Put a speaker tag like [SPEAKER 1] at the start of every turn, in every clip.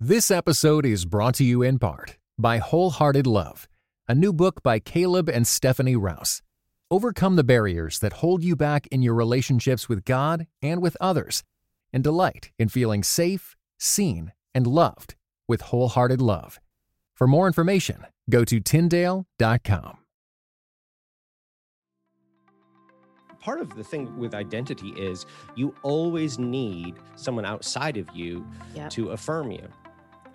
[SPEAKER 1] This episode is brought to you in part by Wholehearted Love, a new book by Caleb and Stephanie Rouse. Overcome the barriers that hold you back in your relationships with God and with others, and delight in feeling safe, seen, and loved with Wholehearted Love. For more information, go to Tyndale.com.
[SPEAKER 2] part of the thing with identity is you always need someone outside of you
[SPEAKER 3] Yep.
[SPEAKER 2] to affirm you.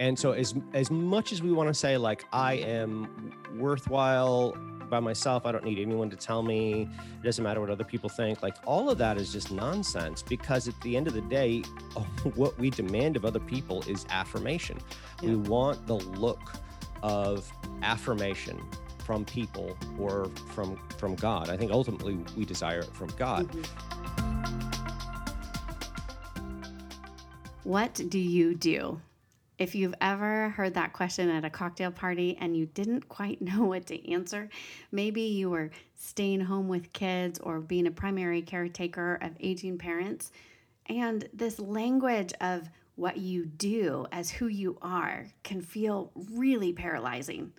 [SPEAKER 2] And so as as much as we want to say like I am worthwhile by myself, I don't need anyone to tell me, it doesn't matter what other people think, like all of that is just nonsense because at the end of the day what we demand of other people is affirmation. We want the look of affirmation from people or from from God. I think ultimately we desire it from God.
[SPEAKER 3] Mhm. What do you do? If you've ever heard that question at a cocktail party and you didn't quite know what to answer, maybe you were staying home with kids or being a primary caretaker of aging parents, and this language of what you do as who you are can feel really paralyzing.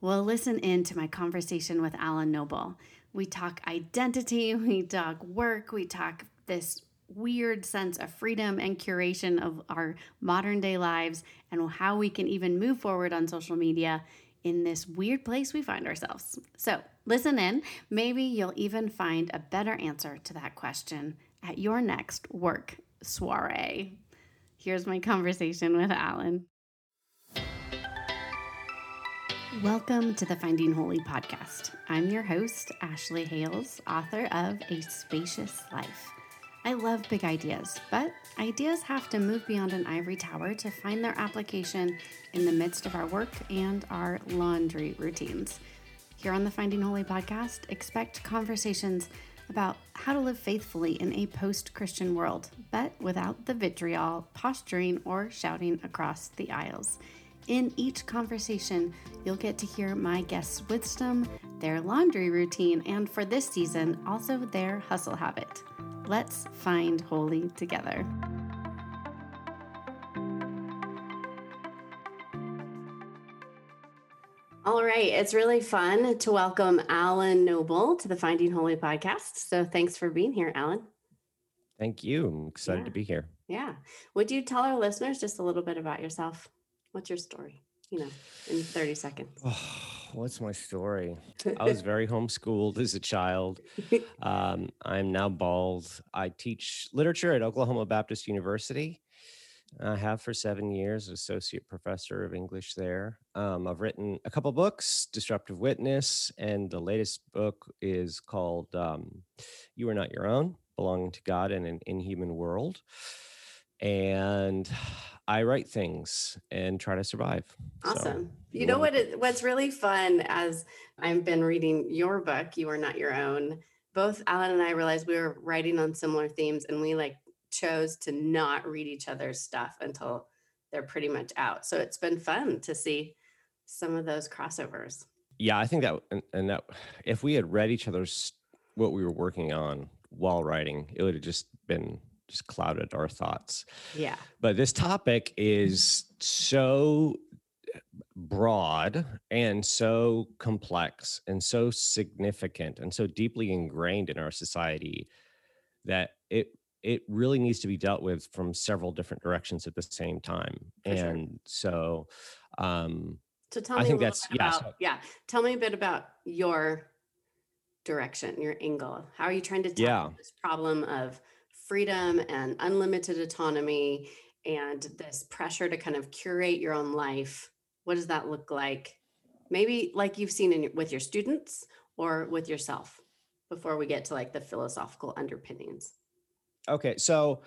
[SPEAKER 3] Well, listen in to my conversation with Alan Noble. We talk identity, we talk work, we talk this weird sense of freedom and curation of our modern day lives and how we can even move forward on social media in this weird place we find ourselves. So, listen in. Maybe you'll even find a better answer to that question at your next work soiree. Here's my conversation with Alan. Welcome to the Finding Holy podcast. I'm your host, Ashley Hales, author of A Spacious Life. I love big ideas, but ideas have to move beyond an ivory tower to find their application in the midst of our work and our laundry routines. Here on the Finding Holy podcast, expect conversations about how to live faithfully in a post Christian world, but without the vitriol, posturing, or shouting across the aisles. In each conversation, you'll get to hear my guests' wisdom, their laundry routine, and for this season, also their hustle habit. Let's find holy together. All right, it's really fun to welcome Alan Noble to the Finding Holy podcast. So thanks for being here, Alan.
[SPEAKER 2] Thank you. I'm excited
[SPEAKER 3] Yeah.
[SPEAKER 2] to be here.
[SPEAKER 3] Yeah. Would you tell our listeners just a little bit about yourself? What's your story? You know, in 30 seconds.
[SPEAKER 2] Oh, Oh, what's my story? I was very homeschooled as a child. Um, I'm now bald. I teach literature at Oklahoma Baptist University. I have for seven years, associate professor of English there. Um, I've written a couple books, Disruptive Witness, and the latest book is called um, You Are Not Your Own Belonging to God in an Inhuman World. And I write things and try to survive.
[SPEAKER 3] Awesome.
[SPEAKER 2] if
[SPEAKER 3] you know what? It, what's really fun as I've been reading your book, You Are Not Your Own. Both Alan and I realized we were writing on similar themes, and we like chose to not read each other's stuff until they're pretty much out. So it's been fun to see some of those crossovers.
[SPEAKER 2] yeah i think that and, and that if we had read each other's what we were working on while writing it would have just been just clouded our thoughts
[SPEAKER 3] Yeah.
[SPEAKER 2] but this topic is so broad and so complex and so significant and so deeply ingrained in our society that it it really needs to be dealt with from several different directions at the same time
[SPEAKER 3] For sure.
[SPEAKER 2] and so um
[SPEAKER 3] So tell
[SPEAKER 2] I
[SPEAKER 3] me
[SPEAKER 2] think
[SPEAKER 3] a little
[SPEAKER 2] that's-
[SPEAKER 3] bit
[SPEAKER 2] yeah,
[SPEAKER 3] about
[SPEAKER 2] so-
[SPEAKER 3] yeah. Tell me a bit about your direction, your angle. How are you trying to tackle
[SPEAKER 2] Yeah.
[SPEAKER 3] this problem of freedom and unlimited autonomy and this pressure to kind of curate your own life? What does that look like? Maybe like you've seen in with your students or with yourself before we get to like the philosophical underpinnings.
[SPEAKER 2] Okay, so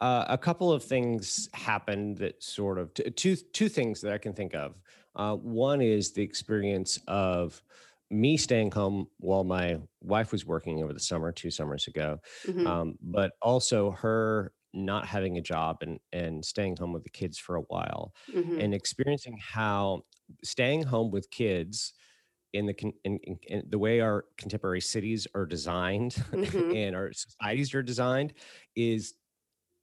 [SPEAKER 2] uh, a couple of things happened that sort of two two things that I can think of. Uh, one is the experience of me staying home while my wife was working over the summer, two summers ago,
[SPEAKER 3] Mhm.
[SPEAKER 2] um, but also her not having a job and and staying home with the kids for a while,
[SPEAKER 3] Mhm.
[SPEAKER 2] and experiencing how staying home with kids in the con- in, in, in the way our contemporary cities are designed
[SPEAKER 3] Mhm.
[SPEAKER 2] and our societies are designed is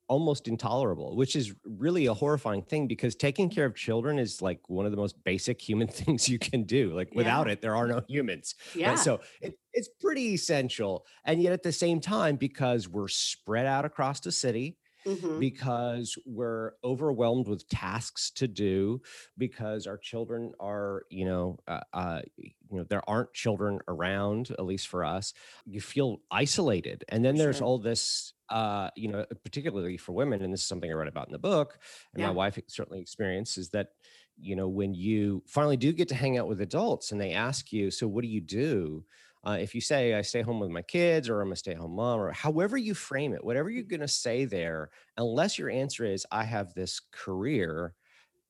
[SPEAKER 2] almost intolerable, which is really a horrifying thing because taking care of children is like one of the most basic human things you can do. Like without
[SPEAKER 4] Yeah.
[SPEAKER 2] it, there are no humans. right?
[SPEAKER 4] Yeah.
[SPEAKER 2] So it, it's pretty essential. And yet at the same time, because we're spread out across the city,
[SPEAKER 4] Mhm.
[SPEAKER 2] because we're overwhelmed with tasks to do because our children are you know uh, uh, you know there aren't children around at least for us you feel isolated and then
[SPEAKER 4] For
[SPEAKER 2] there's
[SPEAKER 4] sure.
[SPEAKER 2] all this uh you know particularly for women and this is something i read about in the book and
[SPEAKER 4] Yeah.
[SPEAKER 2] my wife certainly experienced is that you know when you finally do get to hang out with adults and they ask you so what do you do uh, if you say I stay home with my kids or I'm a stay at home mom or however you frame it, whatever you're going to say there, unless your answer is I have this career,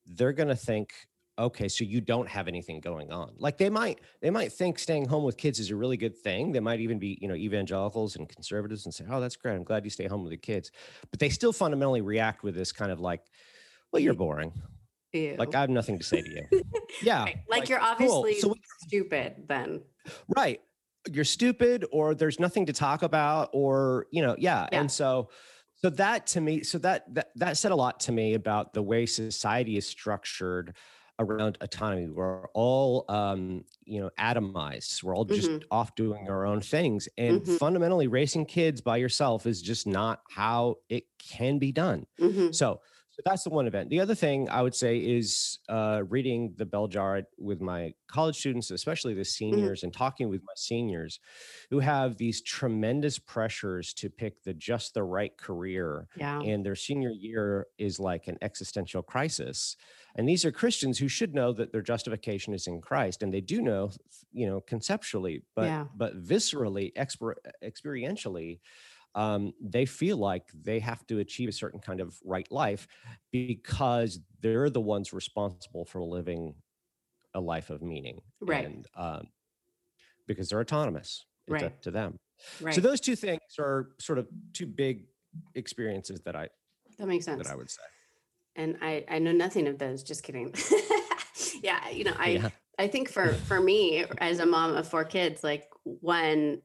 [SPEAKER 2] they're going to think, okay, so you don't have anything going on. Like they might, they might think staying home with kids is a really good thing. They might even be, you know, evangelicals and conservatives and say, oh, that's great. I'm glad you stay home with the kids. But they still fundamentally react with this kind of like, well, you're boring.
[SPEAKER 4] Ew.
[SPEAKER 2] Like I have nothing to say to you. Yeah.
[SPEAKER 4] Right. like, you're
[SPEAKER 2] cool.
[SPEAKER 4] obviously
[SPEAKER 2] So we-
[SPEAKER 4] stupid then.
[SPEAKER 2] right you're stupid or there's nothing to talk about or you know yeah,
[SPEAKER 4] Yeah.
[SPEAKER 2] and so so that to me so that, that that said a lot to me about the way society is structured around autonomy we're all um you know atomized we're all just
[SPEAKER 4] Mhm.
[SPEAKER 2] off doing our own things and
[SPEAKER 4] Mhm.
[SPEAKER 2] fundamentally raising kids by yourself is just not how it can be done
[SPEAKER 4] Mhm.
[SPEAKER 2] so, so that's the one event. The other thing I would say is uh, reading the Bell Jar with my college students, especially the seniors, and talking with my seniors who have these tremendous pressures to pick the just the right career.
[SPEAKER 4] Yeah.
[SPEAKER 2] And their senior year is like an existential crisis. And these are Christians who should know that their justification is in Christ, and they do know, you know, conceptually, but
[SPEAKER 4] Yeah.
[SPEAKER 2] but viscerally, exper- experientially, um, they feel like they have to achieve a certain kind of right life because they're the ones responsible for living a life of meaning.
[SPEAKER 4] Right.
[SPEAKER 2] And um, because they're autonomous, it's
[SPEAKER 4] Right.
[SPEAKER 2] up to them.
[SPEAKER 4] Right.
[SPEAKER 2] So those two things are sort of two big experiences that I
[SPEAKER 4] that makes sense.
[SPEAKER 2] that I would say.
[SPEAKER 4] And I I know nothing of those. Just kidding. yeah, you know, I
[SPEAKER 2] Yeah.
[SPEAKER 4] I think for for me as a mom of four kids, like when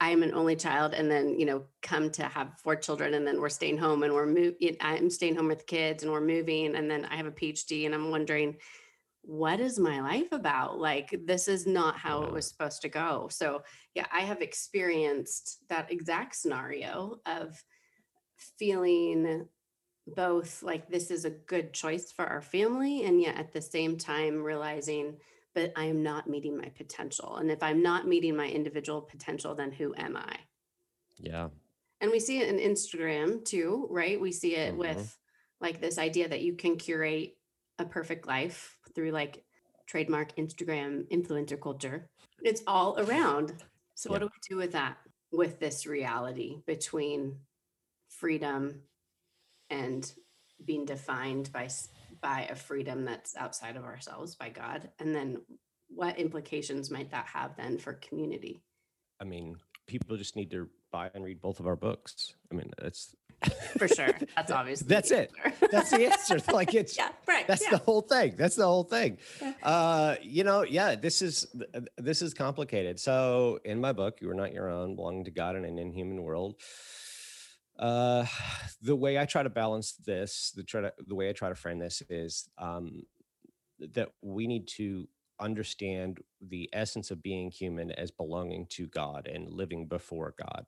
[SPEAKER 4] I'm an only child, and then you know come to have four children, and then we're staying home, and we're moving. I'm staying home with kids, and we're moving, and then I have a PhD, and I'm wondering. What is my life about? Like, this is not how it was supposed to go. So, yeah, I have experienced that exact scenario of feeling both like this is a good choice for our family and yet at the same time realizing but i am not meeting my potential. And if i'm not meeting my individual potential then who am i?
[SPEAKER 2] Yeah.
[SPEAKER 4] and we see it in instagram too right? We see it
[SPEAKER 2] Mhm.
[SPEAKER 4] with like this idea that you can curate a perfect life through like trademark instagram influencer culture. It's all around. So what do we do with that with this reality between freedom and being defined by by a freedom that's outside of ourselves by god and then what implications might that have then for community
[SPEAKER 2] I mean, people just need to buy and read both of our books. I mean, that's
[SPEAKER 4] for sure that's obviously
[SPEAKER 2] That's it. That's the answer. like it's
[SPEAKER 4] yeah right
[SPEAKER 2] that's
[SPEAKER 4] yeah.
[SPEAKER 2] the whole thing that's the whole thing
[SPEAKER 4] Yeah.
[SPEAKER 2] uh you know yeah this is this is complicated so in my book you are not your own belonging to god in an inhuman world uh the way i try to balance this the try to the way i try to frame this is um that we need to understand the essence of being human as belonging to god and living before god.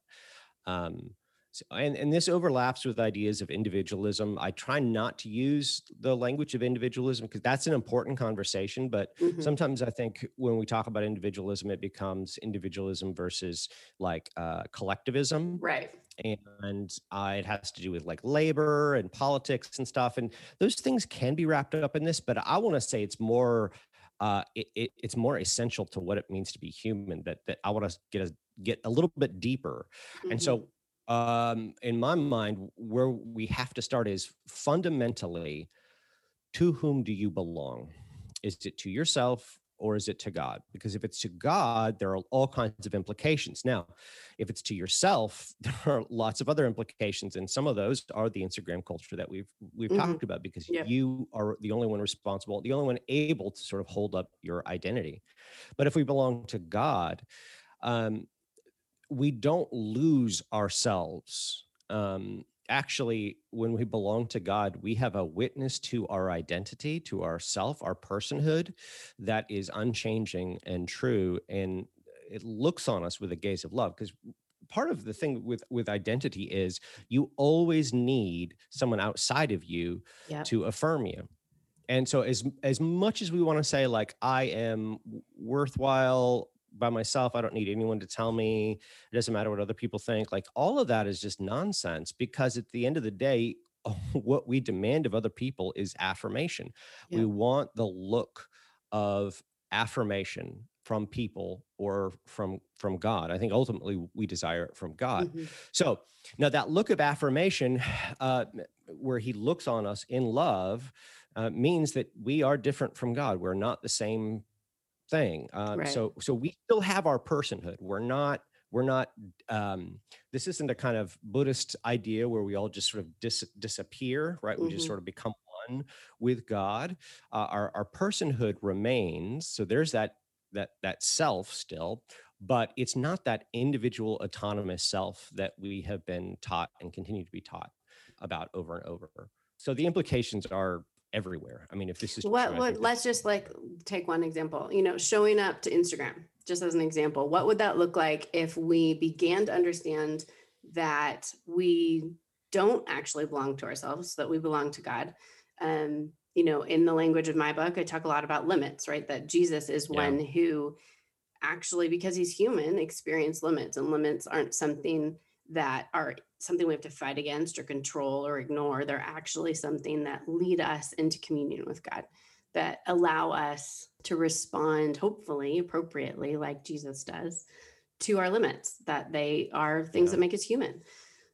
[SPEAKER 2] Um so, and, and this overlaps with ideas of individualism. I try not to use the language of individualism because that's an important conversation. But
[SPEAKER 4] Mhm.
[SPEAKER 2] sometimes I think when we talk about individualism, it becomes individualism versus like uh, collectivism.
[SPEAKER 4] right
[SPEAKER 2] And uh, it has to do with like labor and politics and stuff. And those things can be wrapped up in this. But I want to say it's more. Uh, it, it, it's more essential to what it means to be human that, that I want to get a, get a little bit deeper. And
[SPEAKER 4] Mhm.
[SPEAKER 2] so, um, in my mind, where we have to start is fundamentally to whom do you belong? Is it to yourself or is it to God? Because if it's to God, there are all kinds of implications. Now, if it's to yourself, there are lots of other implications, and some of those are the Instagram culture that we've we've
[SPEAKER 4] Mhm.
[SPEAKER 2] talked about. Because
[SPEAKER 4] Yeah.
[SPEAKER 2] you are the only one responsible, the only one able to sort of hold up your identity. But if we belong to God, um, we don't lose ourselves um, actually when we belong to god we have a witness to our identity to ourself our personhood that is unchanging and true and it looks on us with a gaze of love because part of the thing with with identity is you always need someone outside of you yep. to affirm you and so as as much as we want to say like i am worthwhile by myself i don't need anyone to tell me it doesn't matter what other people think like all of that is just nonsense because at the end of the day what we demand of other people is affirmation yeah. we want the look of affirmation from people or from from god i think ultimately we desire it from god mm-hmm. so now that look of affirmation uh, where he looks on us in love uh, means that we are different from god we're not the same thing um, right. so so we still have our personhood we're not we're not um, this isn't a kind of buddhist idea where we all just sort of dis- disappear right mm-hmm. we just mm-hmm. sort of become one with god uh, our, our personhood remains so there's that that that self still but it's not that individual autonomous self that we have been taught and continue to be taught about over and over so the implications are everywhere i mean if this is
[SPEAKER 4] what, true, what let's just like take one example you know showing up to instagram just as an example what would that look like if we began to understand that we don't actually belong to ourselves that we belong to god um, you know, in the language of my book, I talk a lot about limits, right? That Jesus is yeah. one who actually, because he's human, experienced limits, and limits aren't something that are something we have to fight against or control or ignore. They're actually something that lead us into communion with God, that allow us to respond, hopefully, appropriately, like Jesus does, to our limits, that they are things yeah. that make us human.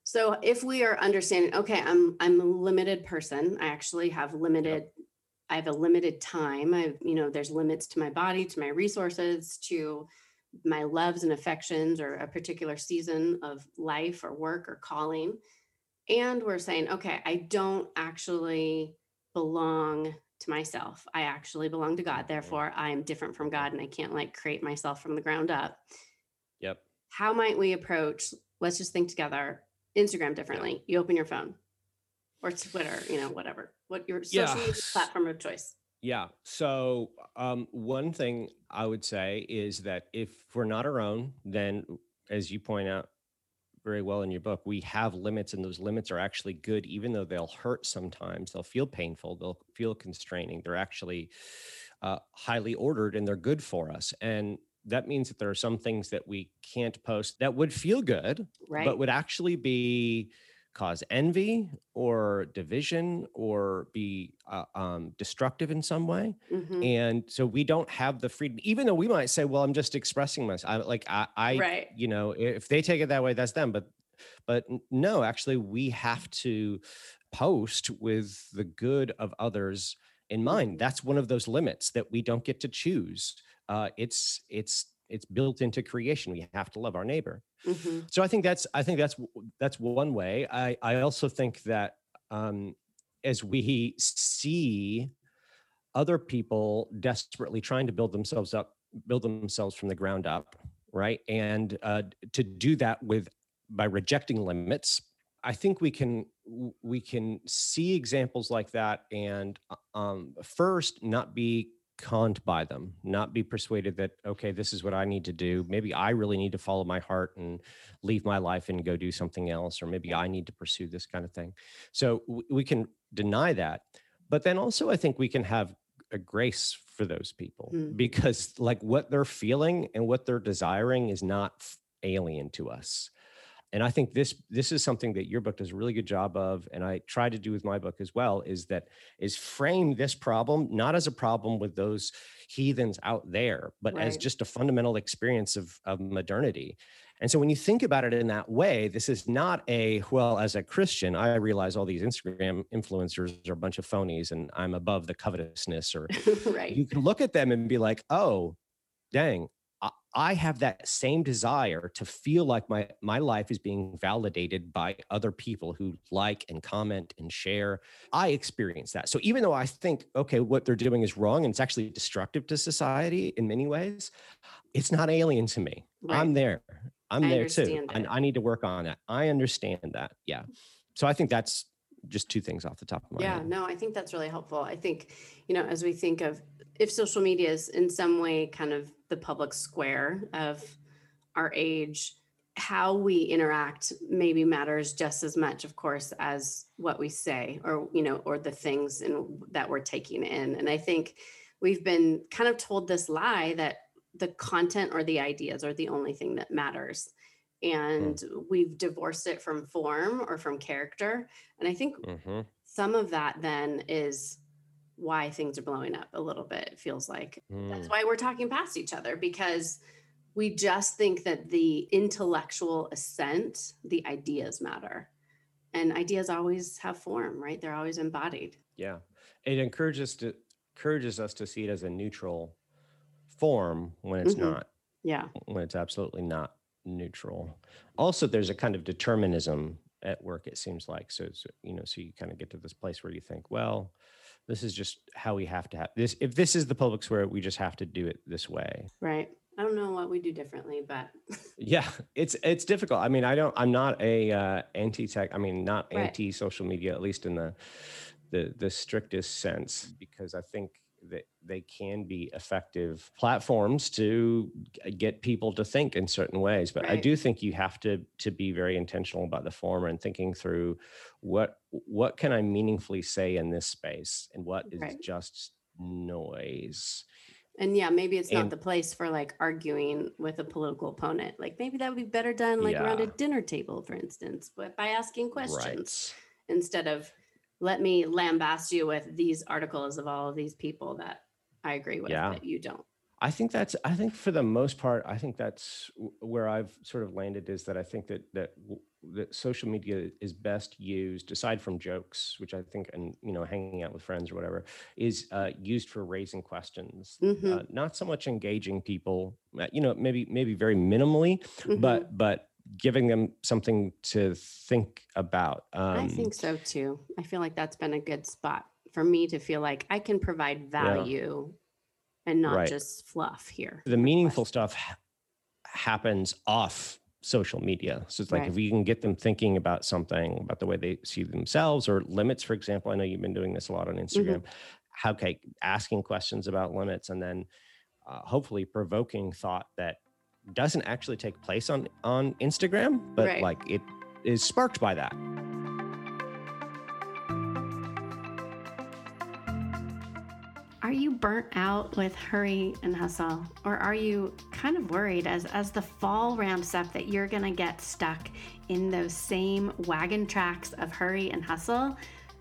[SPEAKER 4] So if we are understanding, okay, I'm I'm a limited person. I actually have limited I have a limited time. I you know, there's limits to my body, to my resources, to my loves and affections or a particular season of life or work or calling. And we're saying, okay, I don't actually belong to myself. I actually belong to God. Therefore, I am different from God and I can't like create myself from the ground up.
[SPEAKER 2] Yep.
[SPEAKER 4] How might we approach, let's just think together, Instagram differently. You open your phone or Twitter, you know, whatever. What your social yeah. media platform of choice.
[SPEAKER 2] Yeah. So um, one thing I would say is that if we're not our own, then as you point out very well in your book, we have limits, and those limits are actually good, even though they'll hurt sometimes. They'll feel painful. They'll feel constraining. They're actually uh, highly ordered, and they're good for us. And that means that there are some things that we can't post that would feel good, right. but would actually be cause envy or division or be uh, um, destructive in some way. Mm-hmm. And so we don't have the freedom, even though we might say, well, I'm just expressing myself. I, like I, I right. you know, if they take it that way, that's them. But, but no, actually we have to post with the good of others in mind. Mm-hmm. That's one of those limits that we don't get to choose uh, it's it's it's built into creation. We have to love our neighbor. Mm-hmm. So I think that's I think that's that's one way. I I also think that um, as we see other people desperately trying to build themselves up, build themselves from the ground up, right, and uh, to do that with by rejecting limits. I think we can we can see examples like that, and um, first not be conned by them, not be persuaded that, okay, this is what I need to do. Maybe I really need to follow my heart and leave my life and go do something else, or maybe I need to pursue this kind of thing. So we can deny that. But then also, I think we can have a grace for those people mm. because, like, what they're feeling and what they're desiring is not alien to us and i think this this is something that your book does a really good job of and i try to do with my book as well is that is frame this problem not as a problem with those heathens out there but right. as just a fundamental experience of, of modernity and so when you think about it in that way, this is not a, well, as a Christian, I realize all these Instagram influencers are a bunch of phonies and I'm above the covetousness. Or right. you can look at them and be like, oh, dang, I have that same desire to feel like my my life is being validated by other people who like and comment and share. I experience that. So even though I think okay what they're doing is wrong and it's actually destructive to society in many ways, it's not alien to me. Right. I'm there. I'm I there too. And I need to work on that. I understand that. Yeah. so I think that's just two things off the top of my
[SPEAKER 4] Yeah,
[SPEAKER 2] head.
[SPEAKER 4] no, I think that's really helpful. I think, you know, as we think of if social media is in some way kind of the public square of our age, how we interact maybe matters just as much, of course, as what we say or, you know, or the things in, that we're taking in. And I think we've been kind of told this lie that the content or the ideas are the only thing that matters. And we've divorced it from form or from character. And I think
[SPEAKER 2] Mhm.
[SPEAKER 4] some of that then is why things are blowing up a little bit it feels like that's
[SPEAKER 2] Mm.
[SPEAKER 4] why we're talking past each other because we just think that the intellectual assent the ideas matter and ideas always have form right they're always embodied
[SPEAKER 2] Yeah, it encourages to encourages us to see it as a neutral form when it's
[SPEAKER 4] Mhm.
[SPEAKER 2] not
[SPEAKER 4] yeah
[SPEAKER 2] when it's absolutely not neutral. Also, there's a kind of determinism at work. It seems like so. It's, you know, so you kind of get to this place where you think, well, this is just how we have to have this. If this is the public square, we just have to do it this way.
[SPEAKER 4] right i don't know what we do differently but
[SPEAKER 2] Yeah, it's it's difficult. I mean, I don't. I'm not a uh, anti-tech. I mean, not
[SPEAKER 4] Right.
[SPEAKER 2] anti-social media, at least in the the the strictest sense, because I think that they can be effective platforms to get people to think in certain ways. But I do think you have to to be very intentional about the former and thinking through what what can I meaningfully say in this space and what is
[SPEAKER 4] Right.
[SPEAKER 2] just noise.
[SPEAKER 4] and yeah maybe it's not the place for like arguing with a political opponent like maybe that would be better done like around a dinner table for instance but by asking questions
[SPEAKER 2] Right.
[SPEAKER 4] instead of let me lambast you with these articles of all of these people that I agree with
[SPEAKER 2] Yeah.
[SPEAKER 4] that you don't.
[SPEAKER 2] I think that's I think for the most part I think that's where I've sort of landed is that I think that that that social media is best used aside from jokes which I think and you know hanging out with friends or whatever is uh, used for raising questions
[SPEAKER 4] Mhm,
[SPEAKER 2] uh, not so much engaging people uh, you know maybe maybe very minimally
[SPEAKER 4] mhm.
[SPEAKER 2] but but giving them something to think about um,
[SPEAKER 4] I think so too. I feel like that's been a good spot for me to feel like I can provide value and not
[SPEAKER 2] Right.
[SPEAKER 4] just fluff here.
[SPEAKER 2] the meaningful stuff ha- happens off social media. So it's like
[SPEAKER 4] Right.
[SPEAKER 2] if we can get them thinking about something, about the way they see themselves or limits, for example. I know you've been doing this a lot on
[SPEAKER 4] Mm-hmm.
[SPEAKER 2] Instagram. How okay, asking questions about limits and then uh, hopefully provoking thought that doesn't actually take place on on Instagram, but
[SPEAKER 4] Right.
[SPEAKER 2] like it is sparked by that.
[SPEAKER 3] Are you burnt out with hurry and hustle? Or are you kind of worried as, as the fall ramps up that you're going to get stuck in those same wagon tracks of hurry and hustle?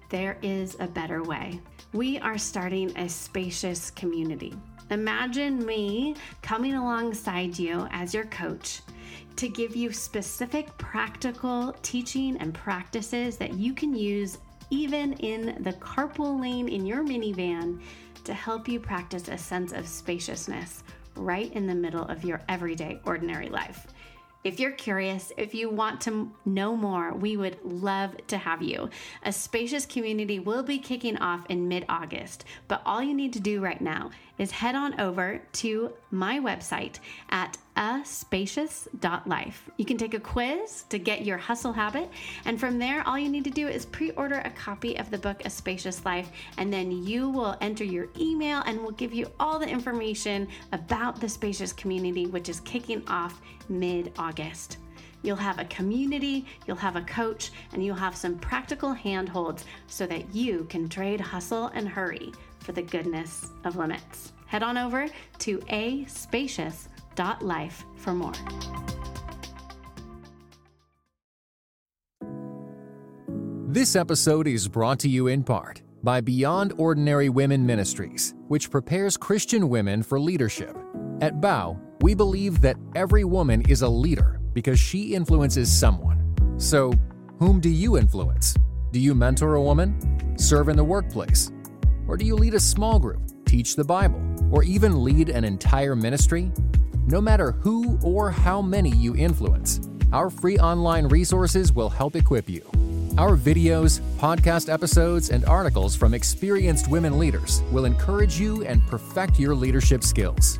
[SPEAKER 3] There is a better way. We are starting a spacious community. Imagine me coming alongside you as your coach to give you specific practical teaching and practices that you can use even in the carpool lane in your minivan to help you practice a sense of spaciousness right in the middle of your everyday, ordinary life. If you're curious, if you want to know more, we would love to have you. A spacious community will be kicking off in mid August, but all you need to do right now is head on over to my website at aspacious.life. You can take a quiz to get your hustle habit, and from there, all you need to do is pre order a copy of the book A Spacious Life, and then you will enter your email and we'll give you all the information about the spacious community, which is kicking off mid August. You'll have a community, you'll have a coach, and you'll have some practical handholds so that you can trade hustle and hurry for the goodness of limits. Head on over to aspacious.life for more.
[SPEAKER 1] This episode is brought to you in part by Beyond Ordinary Women Ministries, which prepares Christian women for leadership. At Bow, we believe that every woman is a leader because she influences someone. So, whom do you influence? Do you mentor a woman? Serve in the workplace? Or do you lead a small group, teach the Bible, or even lead an entire ministry? No matter who or how many you influence, our free online resources will help equip you. Our videos, podcast episodes, and articles from experienced women leaders will encourage you and perfect your leadership skills.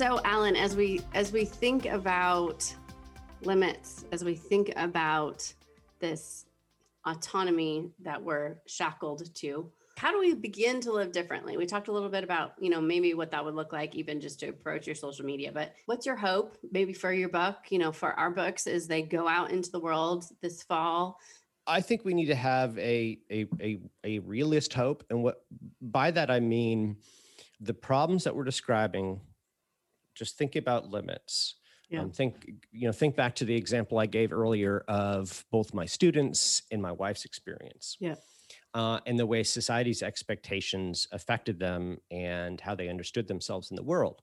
[SPEAKER 4] So, Alan, as we as we think about limits, as we think about this autonomy that we're shackled to, how do we begin to live differently? We talked a little bit about, you know, maybe what that would look like even just to approach your social media, but what's your hope maybe for your book, you know, for our books as they go out into the world this fall?
[SPEAKER 2] I think we need to have a a a, a realist hope and what by that I mean the problems that we're describing just think about limits. Yeah. Um, think you know think back to the example I gave earlier of both my students and my wife's experience.
[SPEAKER 4] Yeah.
[SPEAKER 2] Uh, and the way society's expectations affected them and how they understood themselves in the world.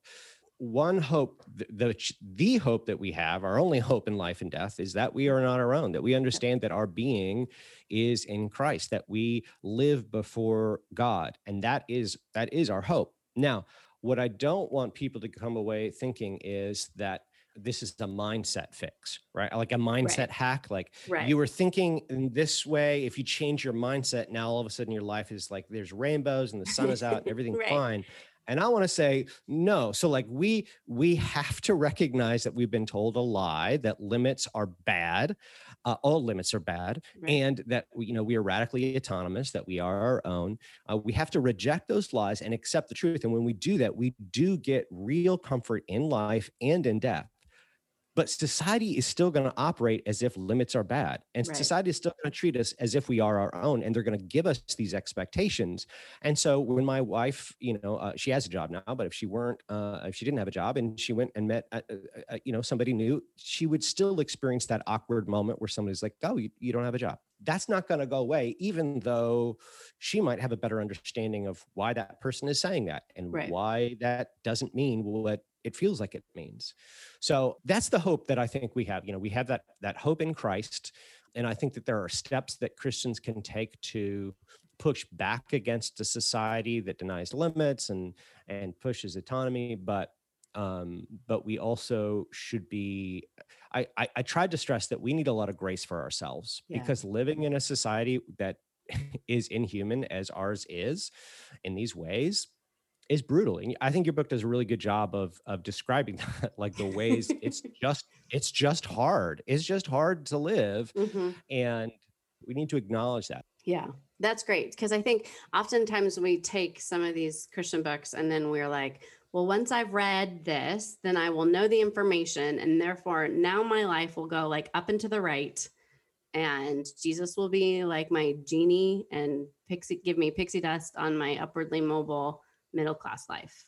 [SPEAKER 2] One hope, the, the, the hope that we have, our only hope in life and death, is that we are not our own. That we understand that our being is in Christ. That we live before God, and that is that is our hope. Now, what I don't want people to come away thinking is that this is a mindset fix, right? Like a mindset right. hack. Like right. you were thinking in this way. If you change your mindset, now all of a sudden your life is like there's rainbows and the sun is out and everything's right. fine. And I want to say no. So like we we have to recognize that we've been told a lie that limits are bad. Uh, all limits are bad, right. and that we, you know we are radically autonomous, that we are our own. Uh, we have to reject those lies and accept the truth. And when we do that, we do get real comfort in life and in death but society is still going to operate as if limits are bad and right. society is still going to treat us as if we are our own and they're going to give us these expectations and so when my wife you know uh, she has a job now but if she weren't uh, if she didn't have a job and she went and met uh, uh, uh you know somebody new she would still experience that awkward moment where somebody's like oh you, you don't have a job that's not going to go away even though she might have a better understanding of why that person is saying that and right. why that doesn't mean what it feels like it means. So that's the hope that I think we have. You know, we have that that hope in Christ, and I think that there are steps that Christians can take to push back against a society that denies limits and and pushes autonomy, but um, but we also should be I, I, I tried to stress that we need a lot of grace for ourselves yeah. because living in a society that is inhuman as ours is in these ways is brutal. And I think your book does a really good job of of describing that, like the ways it's just it's just hard. It's just hard to live, mm-hmm. and we need to acknowledge that.
[SPEAKER 4] Yeah, that's great because I think oftentimes we take some of these Christian books and then we're like, well, once I've read this, then I will know the information, and therefore now my life will go like up and to the right. And Jesus will be like my genie and pixie give me pixie dust on my upwardly mobile middle class life.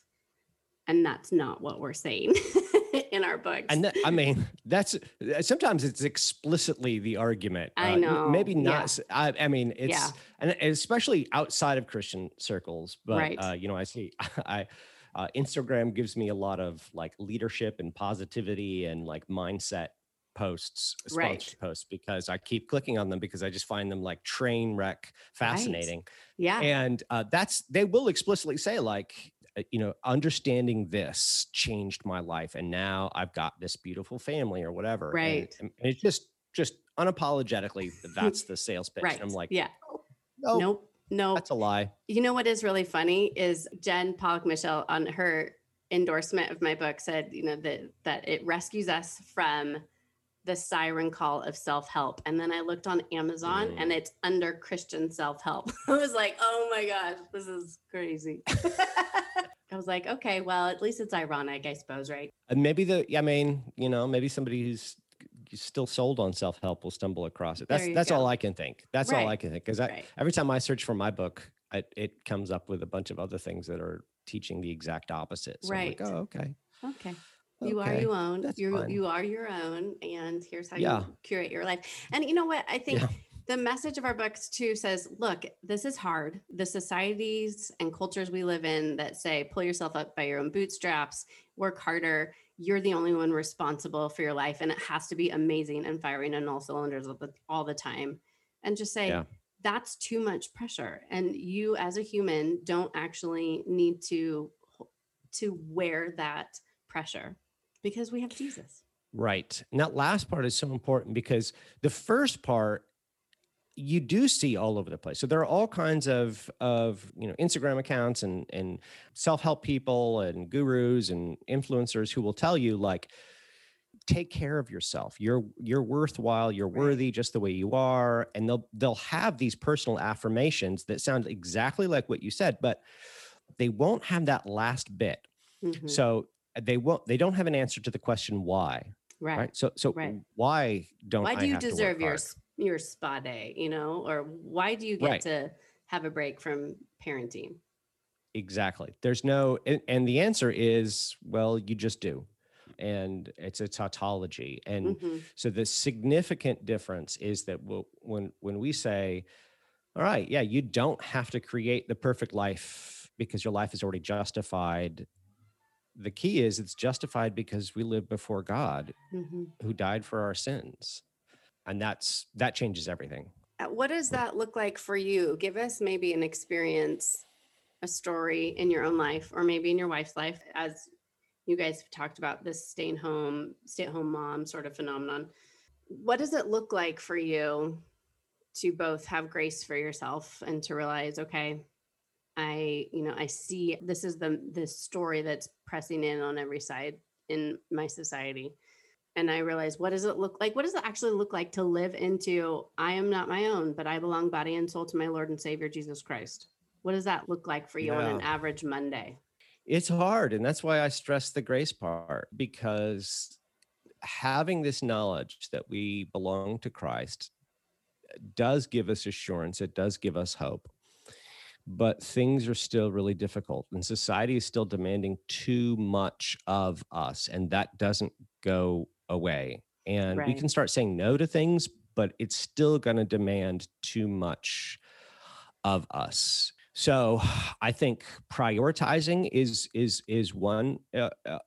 [SPEAKER 4] And that's not what we're saying in our books.
[SPEAKER 2] And that, I mean, that's sometimes it's explicitly the argument.
[SPEAKER 4] I uh, know.
[SPEAKER 2] Uh, maybe not. Yeah. I, I, mean, it's, yeah. and especially outside of Christian circles. But, right. uh, you know, I see, I, uh, Instagram gives me a lot of like leadership and positivity and like mindset posts, sponsored right. posts, because I keep clicking on them because I just find them like train wreck fascinating. Right.
[SPEAKER 4] Yeah.
[SPEAKER 2] And uh, that's, they will explicitly say, like, uh, you know, understanding this changed my life. And now I've got this beautiful family or whatever.
[SPEAKER 4] Right.
[SPEAKER 2] And, and it's just, just unapologetically, that's the sales pitch.
[SPEAKER 4] right.
[SPEAKER 2] And I'm like,
[SPEAKER 4] yeah. No, nope. No,
[SPEAKER 2] that's a lie.
[SPEAKER 4] You know what is really funny is Jen Pollock Michel on her endorsement of my book said, you know, that that it rescues us from the siren call of self-help. And then i looked on amazon mm. and it's under christian self-help. I was like oh my gosh this is crazy. I was like okay well at least it's ironic i suppose right?
[SPEAKER 2] And maybe the i mean you know maybe somebody who's still sold on self-help will stumble across it. That's that's go. all i can think. That's right. all i can think because right. every time i search for my book I, it comes up with a bunch of other things that are teaching the exact opposite. So
[SPEAKER 4] right
[SPEAKER 2] like, oh okay.
[SPEAKER 4] Okay you okay. are your own. That's you you are your own, and here's how yeah. you curate your life. And you know what? I think yeah. the message of our books too says, look, this is hard. The societies and cultures we live in that say pull yourself up by your own bootstraps, work harder. you're the only one responsible for your life and it has to be amazing and firing on all cylinders all the, all the time and just say
[SPEAKER 2] Yeah.
[SPEAKER 4] that's too much pressure and you as a human don't actually need to to wear that pressure because we have jesus
[SPEAKER 2] Right. And that last part is so important because the first part you do see all over the place. So there are all kinds of of you know Instagram accounts and and self-help people and gurus and influencers who will tell you like take care of yourself. You're you're worthwhile, you're worthy just the way you are and they'll they'll have these personal affirmations that sound exactly like what you said, but they won't have that last bit.
[SPEAKER 4] Mhm.
[SPEAKER 2] So they won't they don't have an answer to the question why
[SPEAKER 4] right.
[SPEAKER 2] right? So, so
[SPEAKER 4] Right.
[SPEAKER 2] why don't
[SPEAKER 4] why
[SPEAKER 2] I
[SPEAKER 4] do you
[SPEAKER 2] have
[SPEAKER 4] deserve your your spa day you know or why do you get
[SPEAKER 2] Right.
[SPEAKER 4] to have a break from parenting
[SPEAKER 2] Exactly. There's no, and, and the answer is, well, you just do, and it's a tautology. And
[SPEAKER 4] Mhm.
[SPEAKER 2] so the significant difference is that we'll, when when we say, all right, yeah, you don't have to create the perfect life because your life is already justified. The key is it's justified because we live before God,
[SPEAKER 4] Mhm.
[SPEAKER 2] who died for our sins, and that's that changes everything.
[SPEAKER 4] Uh, What does that look like for you? Give us maybe an experience, a story in your own life, or maybe in your wife's life, as you guys have talked about this staying home, stay at home mom sort of phenomenon. What does it look like for you to both have grace for yourself and to realize, okay, I, you know, I see this is the this story that's pressing in on every side in my society and I realize what does it look like? What does it actually look like to live into I am not my own, but I belong body and soul to my Lord and Savior Jesus Christ? What does that look like for you on an average Monday?
[SPEAKER 2] It's hard. And that's why I stress the grace part because having this knowledge that we belong to Christ does give us assurance, it does give us hope. But things are still really difficult, and society is still demanding too much of us, and that doesn't go away. And we can start saying no to things, but it's still going to demand too much of us. So I think prioritizing is is is one uh, uh,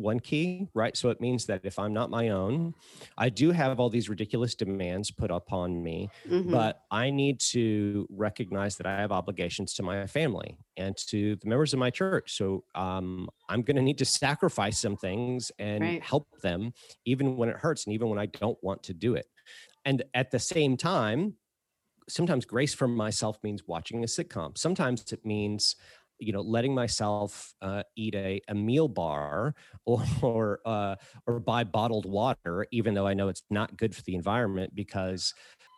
[SPEAKER 2] one key, right? So it means that if I'm not my own, I do have all these ridiculous demands put upon me,
[SPEAKER 4] Mhm.
[SPEAKER 2] but I need to recognize that I have obligations to my family and to the members of my church. So um, I'm going to need to sacrifice some things and
[SPEAKER 4] Right.
[SPEAKER 2] help them, even when it hurts and even when I don't want to do it. And at the same time, sometimes grace for myself means watching a sitcom. Sometimes it means, you know, letting myself uh, eat a, a meal bar or or, uh, or buy bottled water, even though I know it's not good for the environment. Because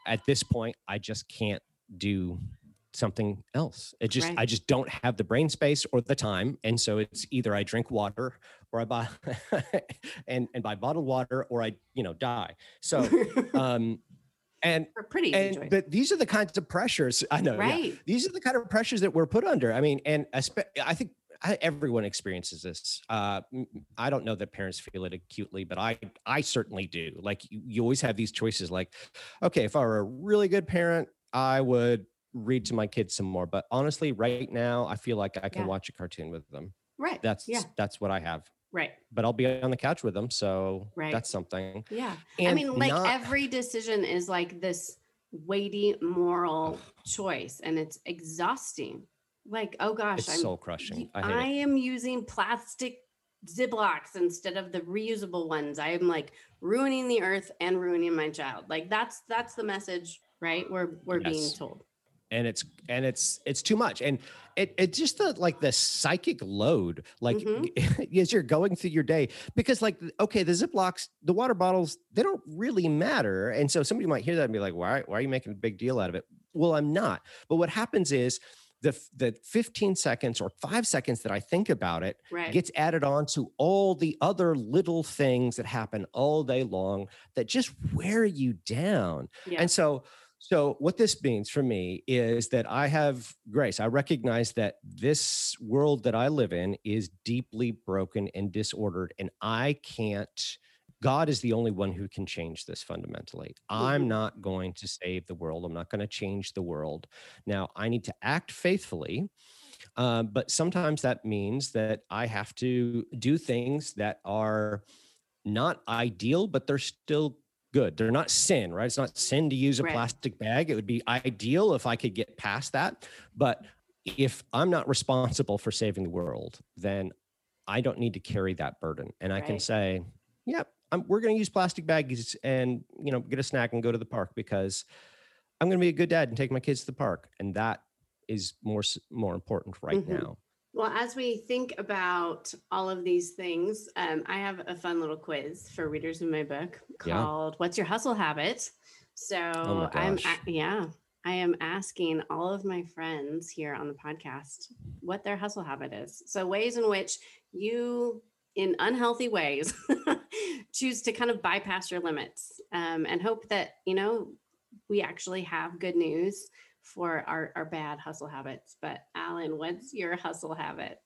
[SPEAKER 2] at this point, I just can't do something else. It just
[SPEAKER 4] Right.
[SPEAKER 2] I just don't have the brain space or the time, and so it's either I drink water or I buy and and buy bottled water or I you know die. So um and
[SPEAKER 4] a pretty
[SPEAKER 2] and but these are the kinds of pressures I know. yeah.
[SPEAKER 4] right.
[SPEAKER 2] These are the kind of pressures that we're put under. I mean, and I think I, everyone experiences this. Uh, I don't know that parents feel it acutely, but I I certainly do. Like you, you always have these choices. Like, okay, if I were a really good parent, I would read to my kids some more. But honestly, right now, I feel like I can
[SPEAKER 4] Yeah.
[SPEAKER 2] watch a cartoon with them.
[SPEAKER 4] Right.
[SPEAKER 2] That's
[SPEAKER 4] yeah.
[SPEAKER 2] that's what I have.
[SPEAKER 4] Right.
[SPEAKER 2] But I'll be on the couch with them, so
[SPEAKER 4] Right.
[SPEAKER 2] that's something.
[SPEAKER 4] Yeah. I mean, like
[SPEAKER 2] not-
[SPEAKER 4] every decision is like this weighty moral choice and it's exhausting. Like, oh gosh,
[SPEAKER 2] it's
[SPEAKER 4] I'm
[SPEAKER 2] soul crushing. I
[SPEAKER 4] I am using plastic Ziplocs instead of the reusable ones. I am like ruining the earth and ruining my child. Like that's that's the message, right? We're we're being told.
[SPEAKER 2] And it's and it's it's too much and it it's just the like the psychic load like
[SPEAKER 4] Mhm.
[SPEAKER 2] as you're going through your day because like okay the ziplocs the water bottles they don't really matter and so somebody might hear that and be like why why are you making a big deal out of it well i'm not but what happens is the the 15 seconds or 5 seconds that i think about it
[SPEAKER 4] Right.
[SPEAKER 2] gets added on to all the other little things that happen all day long that just wear you down
[SPEAKER 4] yeah.
[SPEAKER 2] and so, so what this means for me is that I have grace. I recognize that this world that I live in is deeply broken and disordered, and I can't. God is the only one who can change this fundamentally. I'm
[SPEAKER 4] Mhm.
[SPEAKER 2] not going to save the world. I'm not going to change the world. Now, I need to act faithfully. Um, but sometimes that means that I have to do things that are not ideal, but they're still good. They're not sin, right? It's not sin to use a right. plastic bag. It would be ideal if I could get past that. But if I'm not responsible for saving the world, then I don't need to carry that burden. And I can say, yep, yeah, we're going to use plastic bags and, you know, get a snack and go to the park because I'm going to be a good dad and take my kids to the park. And that is more, more important right mm-hmm. now.
[SPEAKER 4] Well, as we think about all of these things, um, I have a fun little quiz for readers of my book called yeah. "What's Your Hustle Habit?" So oh I'm, yeah, I am asking all of my friends here on the podcast what their hustle habit is. So ways in which you, in unhealthy ways, choose to kind of bypass your limits, um, and hope that you know we actually have good news for our, our bad hustle habits. But Alan, what's your hustle habit?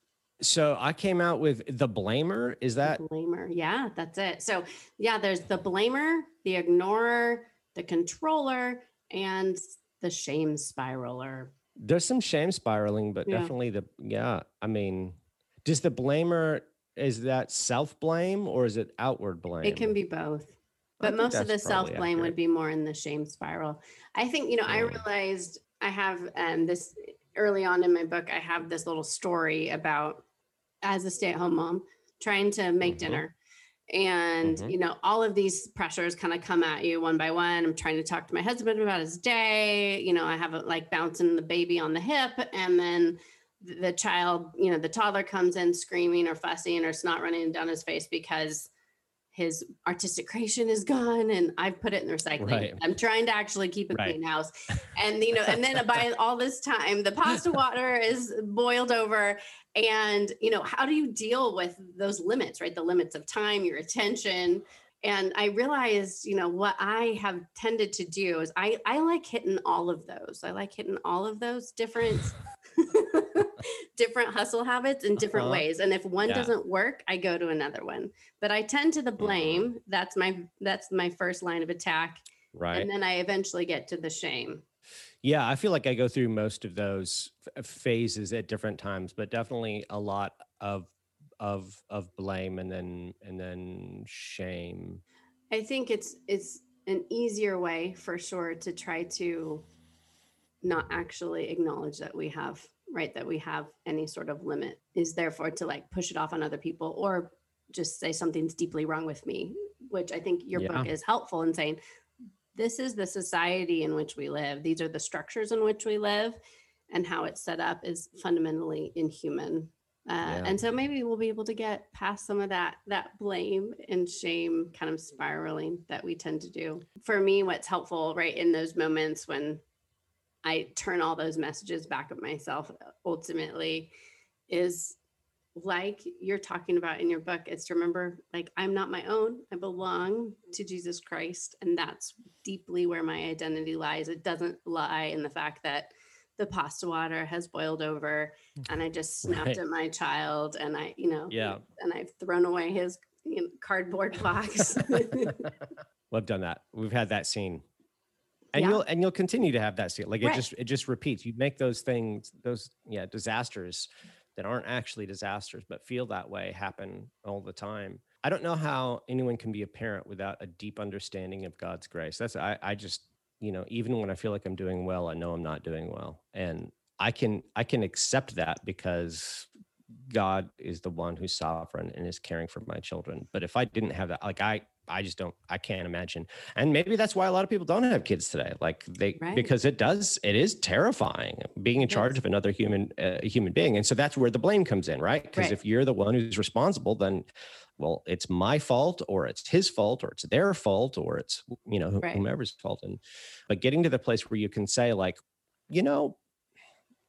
[SPEAKER 2] So I came out with the blamer. Is that
[SPEAKER 4] the blamer? Yeah, that's it. So yeah, there's the blamer, the ignorer, the controller, and the shame spiraler.
[SPEAKER 2] There's some shame spiraling, but yeah. definitely the yeah. I mean, does the blamer is that self blame or is it outward blame?
[SPEAKER 4] It can be both. But most of the self blame would be more in the shame spiral. I think, you know, yeah. I realized I have um, this early on in my book. I have this little story about as a stay at home mom trying to make mm-hmm. dinner. And, mm-hmm. you know, all of these pressures kind of come at you one by one. I'm trying to talk to my husband about his day. You know, I have it like bouncing the baby on the hip. And then the child, you know, the toddler comes in screaming or fussing or snot running down his face because his artistic creation is gone and I've put it in the recycling. Right. I'm trying to actually keep a right. clean house. And you know, and then by all this time, the pasta water is boiled over. And you know, how do you deal with those limits, right? The limits of time, your attention. And I realized, you know, what I have tended to do is I I like hitting all of those. I like hitting all of those different different hustle habits in different uh-huh. ways and if one yeah. doesn't work i go to another one but i tend to the mm-hmm. blame that's my that's my first line of attack right and then i eventually get to the shame
[SPEAKER 2] yeah i feel like i go through most of those f- phases at different times but definitely a lot of of of blame and then and then shame
[SPEAKER 4] i think it's it's an easier way for sure to try to not actually acknowledge that we have right that we have any sort of limit is therefore to like push it off on other people or just say something's deeply wrong with me which i think your yeah. book is helpful in saying this is the society in which we live these are the structures in which we live and how it's set up is fundamentally inhuman uh, yeah. and so maybe we'll be able to get past some of that that blame and shame kind of spiraling that we tend to do for me what's helpful right in those moments when I turn all those messages back at myself ultimately is like you're talking about in your book is to remember like I'm not my own. I belong to Jesus Christ and that's deeply where my identity lies. It doesn't lie in the fact that the pasta water has boiled over and I just snapped right. at my child and I, you know, yeah. and I've thrown away his you know, cardboard box.
[SPEAKER 2] well, I've done that. We've had that scene and yeah. you'll and you'll continue to have that scale. Like it just it just repeats. You make those things those yeah disasters that aren't actually disasters but feel that way happen all the time. I don't know how anyone can be a parent without a deep understanding of god's grace. That's i i just you know even when i feel like i'm doing well i know i'm not doing well. And i can i can accept that because god is the one who's sovereign and is caring for my children. But if i didn't have that like i I just don't I can't imagine. And maybe that's why a lot of people don't have kids today. Like they right. because it does it is terrifying being in charge yes. of another human uh, human being. And so that's where the blame comes in, right? Because right. if you're the one who's responsible then well, it's my fault or it's his fault or it's their fault or it's you know right. whomever's fault and but getting to the place where you can say like you know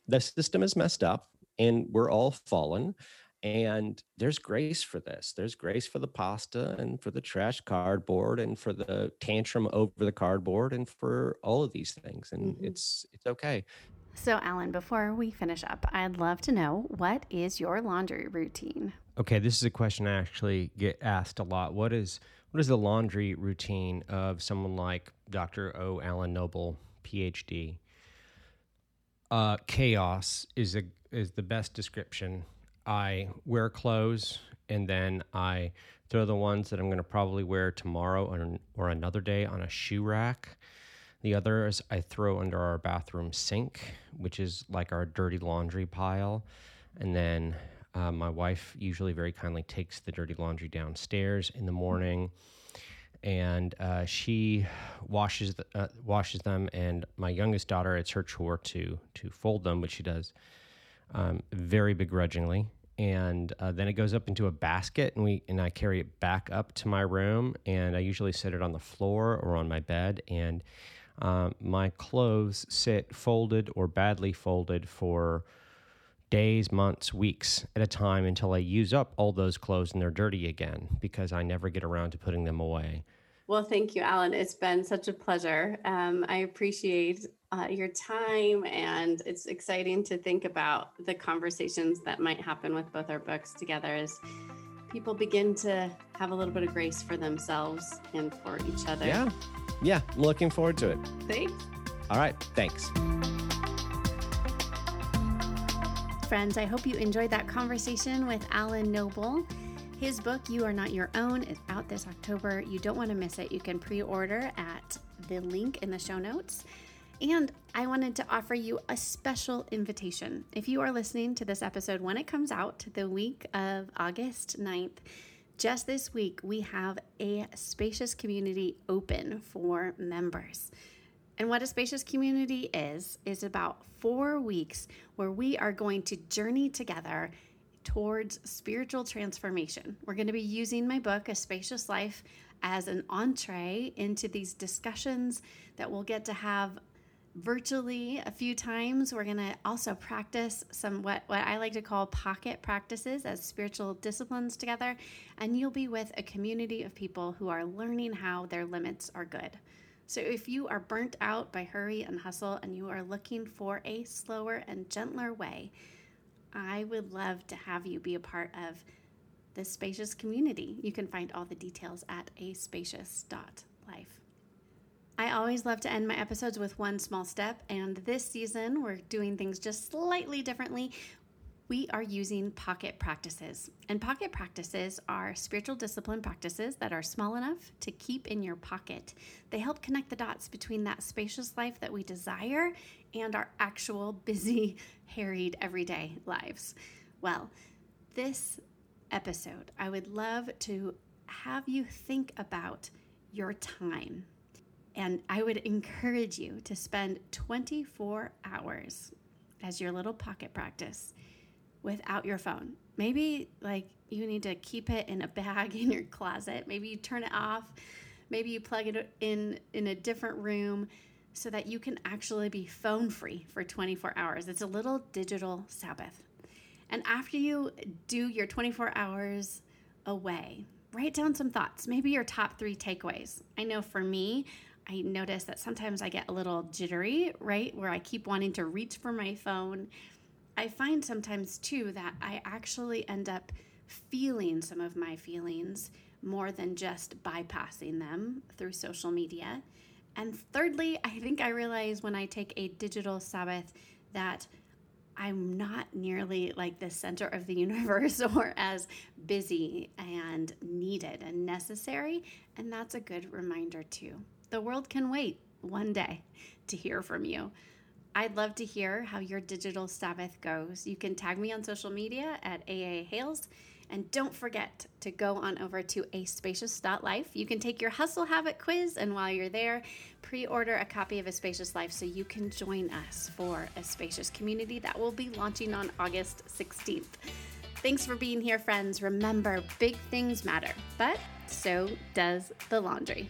[SPEAKER 2] the system is messed up and we're all fallen and there's grace for this. There's grace for the pasta and for the trash cardboard and for the tantrum over the cardboard and for all of these things. And mm-hmm. it's it's okay.
[SPEAKER 3] So, Alan, before we finish up, I'd love to know what is your laundry routine?
[SPEAKER 2] Okay, this is a question I actually get asked a lot. What is what is the laundry routine of someone like Dr. O. Alan Noble, PhD? Uh, chaos is a is the best description. I wear clothes and then I throw the ones that I'm going to probably wear tomorrow or, or another day on a shoe rack. The others I throw under our bathroom sink, which is like our dirty laundry pile. And then uh, my wife usually very kindly takes the dirty laundry downstairs in the morning and uh, she washes the, uh, washes them. And my youngest daughter, it's her chore to to fold them, which she does um, very begrudgingly. And uh, then it goes up into a basket, and we and I carry it back up to my room, and I usually set it on the floor or on my bed, and um, my clothes sit folded or badly folded for days, months, weeks at a time until I use up all those clothes and they're dirty again because I never get around to putting them away.
[SPEAKER 4] Well, thank you, Alan. It's been such a pleasure. Um, I appreciate uh, your time, and it's exciting to think about the conversations that might happen with both our books together as people begin to have a little bit of grace for themselves and for each other.
[SPEAKER 2] Yeah. Yeah. I'm looking forward to it.
[SPEAKER 4] Thanks.
[SPEAKER 2] All right. Thanks.
[SPEAKER 3] Friends, I hope you enjoyed that conversation with Alan Noble. His book, You Are Not Your Own, is out this October. You don't want to miss it. You can pre order at the link in the show notes. And I wanted to offer you a special invitation. If you are listening to this episode when it comes out, the week of August 9th, just this week, we have a spacious community open for members. And what a spacious community is, is about four weeks where we are going to journey together towards spiritual transformation. We're going to be using my book, A Spacious Life, as an entree into these discussions that we'll get to have virtually a few times. We're going to also practice some what, what I like to call pocket practices as spiritual disciplines together. And you'll be with a community of people who are learning how their limits are good. So if you are burnt out by hurry and hustle and you are looking for a slower and gentler way, I would love to have you be a part of this spacious community. You can find all the details at aspacious.life. I always love to end my episodes with one small step, and this season we're doing things just slightly differently we are using pocket practices. And pocket practices are spiritual discipline practices that are small enough to keep in your pocket. They help connect the dots between that spacious life that we desire and our actual busy, harried, everyday lives. Well, this episode, I would love to have you think about your time. And I would encourage you to spend 24 hours as your little pocket practice without your phone. Maybe like you need to keep it in a bag in your closet. Maybe you turn it off. Maybe you plug it in in a different room so that you can actually be phone free for 24 hours. It's a little digital Sabbath. And after you do your 24 hours away, write down some thoughts, maybe your top three takeaways. I know for me, I notice that sometimes I get a little jittery, right? Where I keep wanting to reach for my phone I find sometimes too that I actually end up feeling some of my feelings more than just bypassing them through social media. And thirdly, I think I realize when I take a digital Sabbath that I'm not nearly like the center of the universe or as busy and needed and necessary. And that's a good reminder, too. The world can wait one day to hear from you. I'd love to hear how your digital Sabbath goes. You can tag me on social media at AA Hales. And don't forget to go on over to a spacious.life. You can take your hustle habit quiz, and while you're there, pre order a copy of A Spacious Life so you can join us for a spacious community that will be launching on August 16th. Thanks for being here, friends. Remember, big things matter, but so does the laundry.